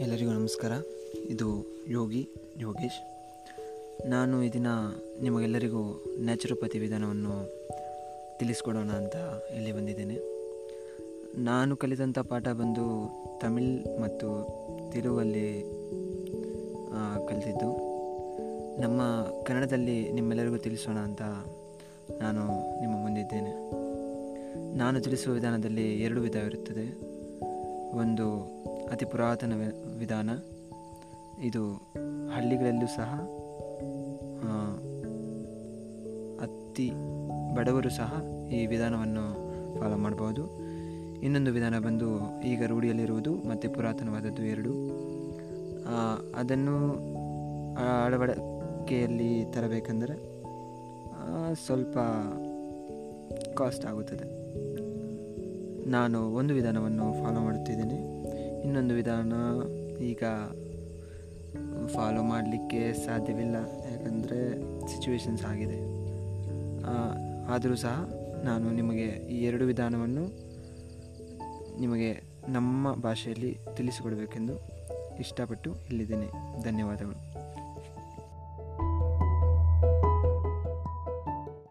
ನಮಸ್ಕಾರ. ಇದು ಯೋಗಿ, ಯೋಗೇಶ್. ನಾನು ಈ ದಿನ ನಿಮಗೆಲ್ಲರಿಗೂ ನ್ಯಾಚುರೋಪತಿ ವಿಧಾನವನ್ನು ತಿಳಿಸ್ಕೊಡೋಣ ಅಂತ ಇಲ್ಲಿ ಬಂದಿದ್ದೇನೆ. ನಾನು ಕಲಿತಂಥ ಪಾಠ ಬಂದು ತಮಿಳ್ ಮತ್ತು ತೆಲುಗಲ್ಲಿ ಕಲಿತಿದ್ದು. ನಮ್ಮ ಕನ್ನಡದಲ್ಲಿ ನಿಮ್ಮೆಲ್ಲರಿಗೂ ತಿಳಿಸೋಣ ಅಂತ ನಾನು ನಿಮ್ಮ ಮುಂದಿದ್ದೇನೆ. ನಾನು ತಿಳಿಸುವ ವಿಧಾನದಲ್ಲಿ ಎರಡು ವಿಧವಿರುತ್ತದೆ ಒಂದು ಅತಿ ಪುರಾತನ ವಿಧಾನ. ಇದು ಹಳ್ಳಿಗಳಲ್ಲೂ ಸಹ ಅತಿ ಬಡವರು ಸಹ ಈ ವಿಧಾನವನ್ನು ಫಾಲೋ ಮಾಡ್ಬೋದು. ಇನ್ನೊಂದು ವಿಧಾನ ಬಂದು ಈಗ ರೂಢಿಯಲ್ಲಿರುವುದು ಮತ್ತು ಪುರಾತನವಾದದ್ದು ಎರಡು. ಅದನ್ನು ಅಳವಡಿಕೆಯಲ್ಲಿ ತರಬೇಕೆಂದರೆ ಸ್ವಲ್ಪ ಕಾಸ್ಟ್ ಆಗುತ್ತದೆ. ನಾನು ಒಂದು ವಿಧಾನವನ್ನು ಫಾಲೋ ಮಾಡುತ್ತಿದ್ದೇನೆ. ಇನ್ನೊಂದು ವಿಧಾನ ಈಗ ಫಾಲೋ ಮಾಡಲಿಕ್ಕೆ ಸಾಧ್ಯವಿಲ್ಲ. ಯಾಕಂದರೆ ಸಿಚುವೇಶನ್ಸ್ ಆಗಿದೆ. ಆದರೂ ಸಹ ನಾನು ನಿಮಗೆ ಈ ಎರಡು ವಿಧಾನವನ್ನು ನಿಮಗೆ ನಮ್ಮ ಭಾಷೆಯಲ್ಲಿ ತಿಳಿಸಿಕೊಡಬೇಕೆಂದು ಇಷ್ಟಪಟ್ಟು ಇಲ್ಲಿದ್ದೇನೆ. ಧನ್ಯವಾದಗಳು.